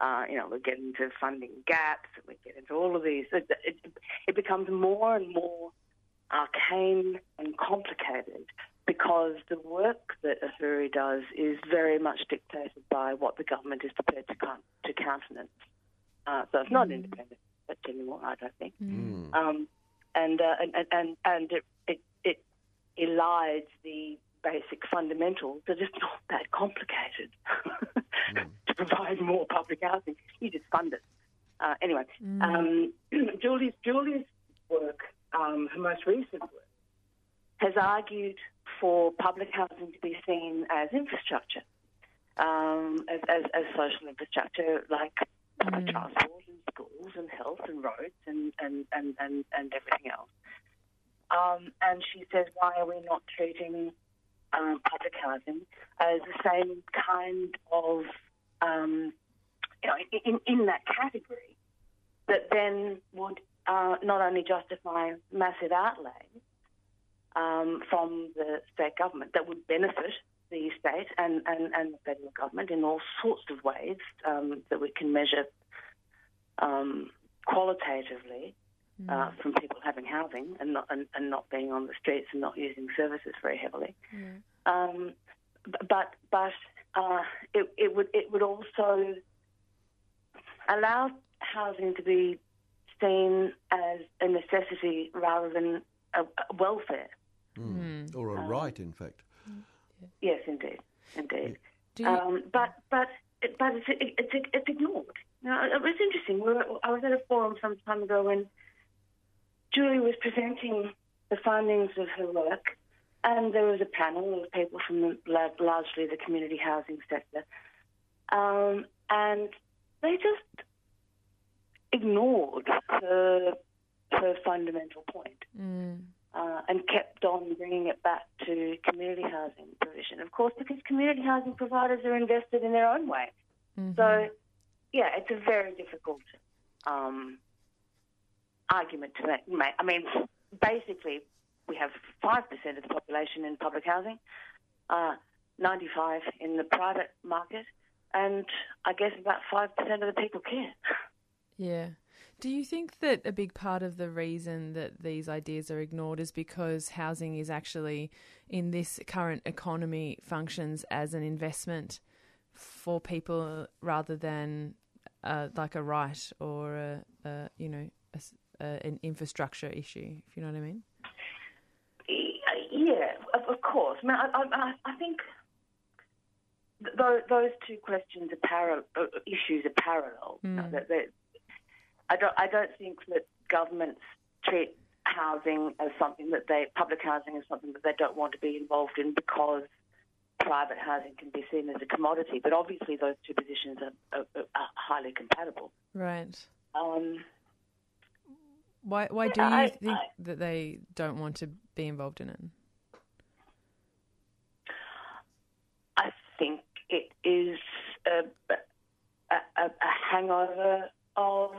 Uh, you know, we get into funding gaps, and we get into all of these. It, it, it becomes more and more arcane and complicated because the work that AHURI does is very much dictated by what the government is prepared to, coun- to countenance. Uh, so it's not an independent research anymore, I don't think. Um, and, uh, and and and and it, it it elides the basic fundamentals that it's not that complicated to [laughs] provide more public housing. You just fund it. Uh, anyway, um, [clears throat] Julie's Julie's work, um, her most recent work, has argued for public housing to be seen as infrastructure, um, as, as, as social infrastructure like public transport and schools and health and roads and, and, and, and, and everything else. Um, and she says, why are we not treating um, public housing as the same kind of, um, you know, in, in that category that then would uh, not only justify massive outlay um, from the state government that would benefit the state and, and, and the federal government in all sorts of ways um, that we can measure um, qualitatively, uh, from people having housing and not and, and not being on the streets and not using services very heavily. Um, but but uh, it, it would it would also allow housing to be seen as a necessity rather than a, a welfare. Mm. Or a Um, right, in fact. Yes, indeed, indeed. Do you- Um, but but but it's it's it's ignored. Now, it was interesting. We were, I was at a forum some time ago when Julie was presenting the findings of her work, and there was a panel of people from the, largely the community housing sector, um, and they just ignored her her fundamental point Mm. uh, and kept on bringing it back to community housing provision. Of course, because community housing providers are invested in their own way. So, yeah, it's a very difficult um, argument to make. I mean, basically, we have 5% of the population in public housing, uh, 95 in the private market, and I guess about 5% of the people care. Yeah. Do you think that a big part of the reason that these ideas are ignored is because housing is actually, in this current economy, functions as an investment for people rather than uh, like a right or a, a you know a a an infrastructure issue? If you know what I mean. Yeah, of, of course. I, mean, I, I, I think th- those, those two questions are parallel. Uh, issues are parallel. Mm. That, that, I don't. I don't think that governments treat housing as something that they public housing is something that they don't want to be involved in because private housing can be seen as a commodity. But obviously, those two positions are, are, are highly compatible. Right. Um, Why? Why do you I- think I- that they don't want to be involved in it? I think it is a, a, a, a hangover of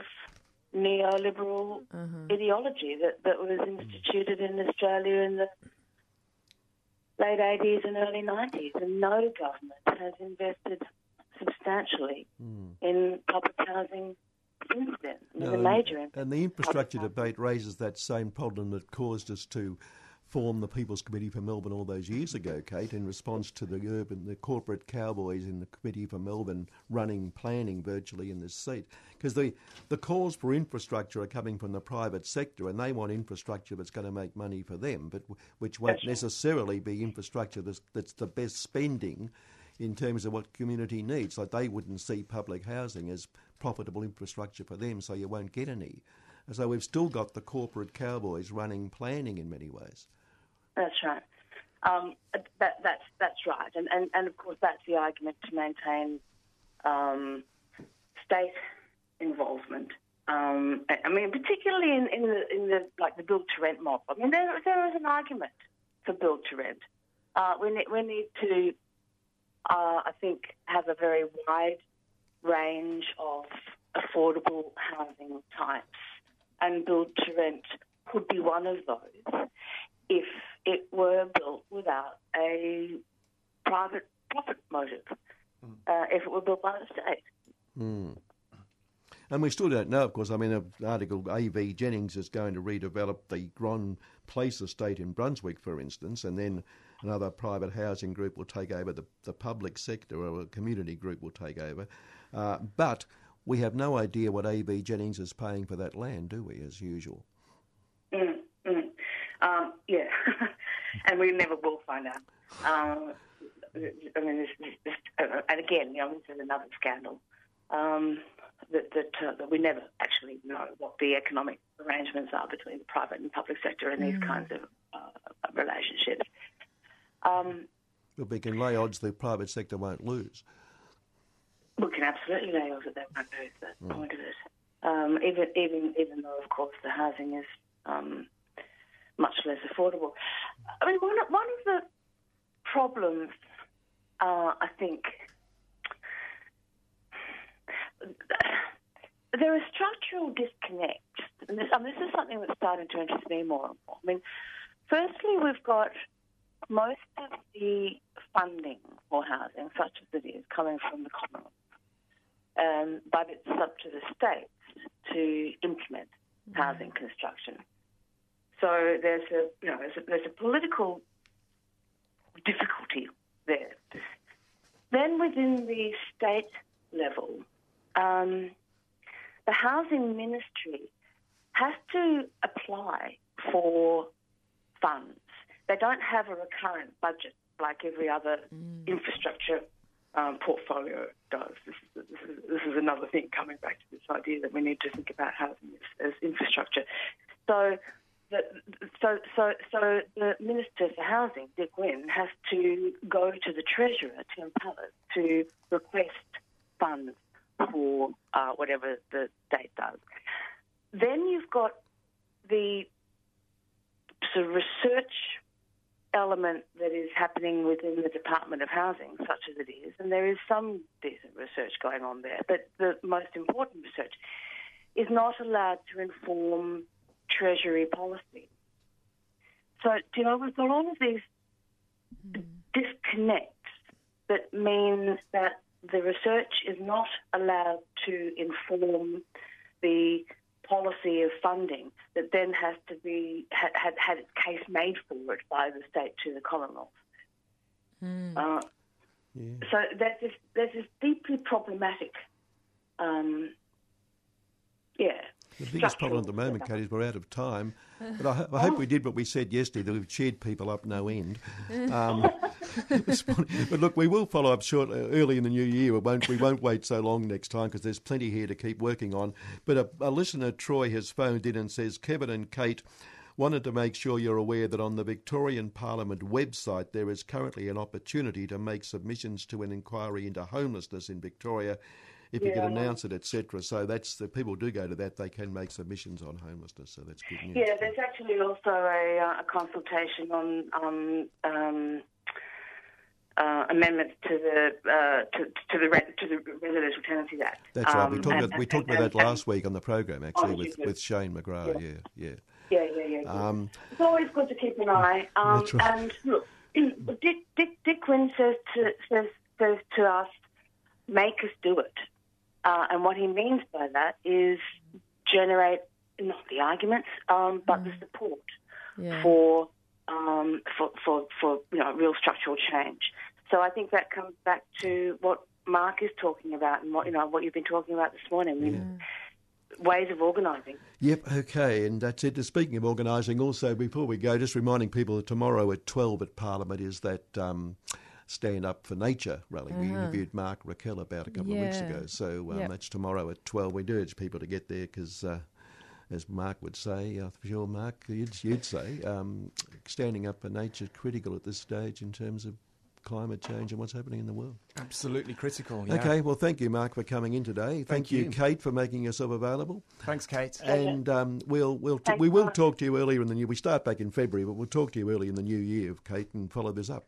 neoliberal uh-huh. ideology that, that was instituted in Australia in the late 80s and early 90s. And no government has invested substantially hmm. in public housing since then. I mean, the No, major and, and the infrastructure debate raises that same problem that caused us to form the People's Committee for Melbourne all those years ago, Kate, in response to the urban, the corporate cowboys in the Committee for Melbourne running planning virtually in this seat. Because the, the calls for infrastructure are coming from the private sector, and they want infrastructure that's going to make money for them, but which won't necessarily be infrastructure that's, that's the best spending in terms of what community needs. Like they wouldn't see public housing as profitable infrastructure for them, so you won't get any. So we've still got the corporate cowboys running planning in many ways. That's right. Um, that, that's that's right, and, and and of course that's the argument to maintain um, state involvement. Um, I mean, particularly in, in the in the like the build to rent model. I mean, there there is an argument for build to rent. Uh, we need we need to, uh, I think, have a very wide range of affordable housing types, and build to rent could be one of those if it were built without a private profit motive, uh, if it were built by the state. Mm. And we still don't know, of course. I mean, an article A.V. Jennings is going to redevelop the Gronn Place estate in Brunswick, for instance, and then another private housing group will take over the, the public sector, or a community group will take over. Uh, but we have no idea what A.V. Jennings is paying for that land, do we, as usual? Mm, mm. Yeah, [laughs] and we never will find out. Um, I mean, this, this, this, uh, and again, you know, this is another scandal um, that that, uh, that we never actually know what the economic arrangements are between the private and public sector in these Mm. kinds of uh, relationships. Um, But we can lay odds the private sector won't lose. we can absolutely lay odds that they won't lose. That's the point of it. Um, even even even though, of course, the housing is um, much less affordable. I mean, one of, one of the problems, uh, I think, there are structural disconnects. And this, and this is something that's starting to interest me more and more. I mean, firstly, we've got most of the funding for housing, such as it is, coming from the Commonwealth. Um, but it's up to the states to implement housing construction. So there's a you know there's a, there's a political difficulty there. Then within the state level, um, the housing ministry has to apply for funds. They don't have a recurrent budget like every other infrastructure um, portfolio does. This is, this, is, this is another thing coming back to this idea that we need to think about housing as, as infrastructure. So, so, so, so the Minister for Housing, Dick Wynne, has to go to the Treasurer, Tim Pallas, to request funds for uh, whatever the state does. Then you've got the sort of research element that is happening within the Department of Housing, such as it is, and there is some decent research going on there. But the most important research is not allowed to inform Treasury policy. So, you know, we've got all of these disconnects that mean that the research is not allowed to inform the policy of funding that then has to be had, had, had its case made for it by the state to the Commonwealth. Uh, So there's this there's this deeply problematic, um, yeah. The biggest problem at the moment, Kate, is we're out of time. But I, ho- I hope [laughs] we did what we said yesterday, that we've cheered people up no end. Um, [laughs] but look, we will follow up short, uh, early in the new year. We won't, we won't wait so long next time because there's plenty here to keep working on. But a, a listener, Troy, has phoned in and says, Kevin and Kate, wanted to make sure you're aware that on the Victorian Parliament website there is currently an opportunity to make submissions to an inquiry into homelessness in Victoria if you Yeah, could I announce it, etc. So that's the people do go to that; they can make submissions on homelessness. So that's good news. Yeah, there's actually also a, uh, a consultation on um, um, uh, amendments to the uh, to, to the rent, to the Residential Tenancies Act. That's right. We Um, talked and- about we and- about and- that last week on the program actually Oh, with, with Shane McGrath. Yeah, yeah. Yeah, yeah, yeah. yeah. Um, It's always good to keep an eye. Um, That's right. And look, [clears throat] Dick, Dick, Dick Wynne says to, says, says to us, make us do it. Uh, and what he means by that is generate not the arguments, um, but the support Yeah. for, um, for, for, for you know, real structural change. So I think that comes back to what Mark is talking about and what, you know, what you've been talking about this morning. Ways of organising. Yep, okay, and that's it. Speaking of organising, also before we go, just reminding people that tomorrow at 12 at Parliament is that um, Stand Up for Nature rally. We Uh-huh. interviewed Mark Raquel about a couple of weeks ago, so um, Yep. that's tomorrow at 12. We do urge people to get there because, uh, as Mark would say, I'm sure Mark, you'd, you'd say, um, standing up for nature is critical at this stage in terms of climate change and what's happening in the world. Absolutely critical. Yeah. Okay, well, thank you, Mark, for coming in today. Thank, Thank you, you. Kate, for making yourself available. Thanks, Kate. And um, we'll we'll t- we will talk to you earlier in the new. We start back in February, but we'll talk to you early in the new year, Kate, and follow this up.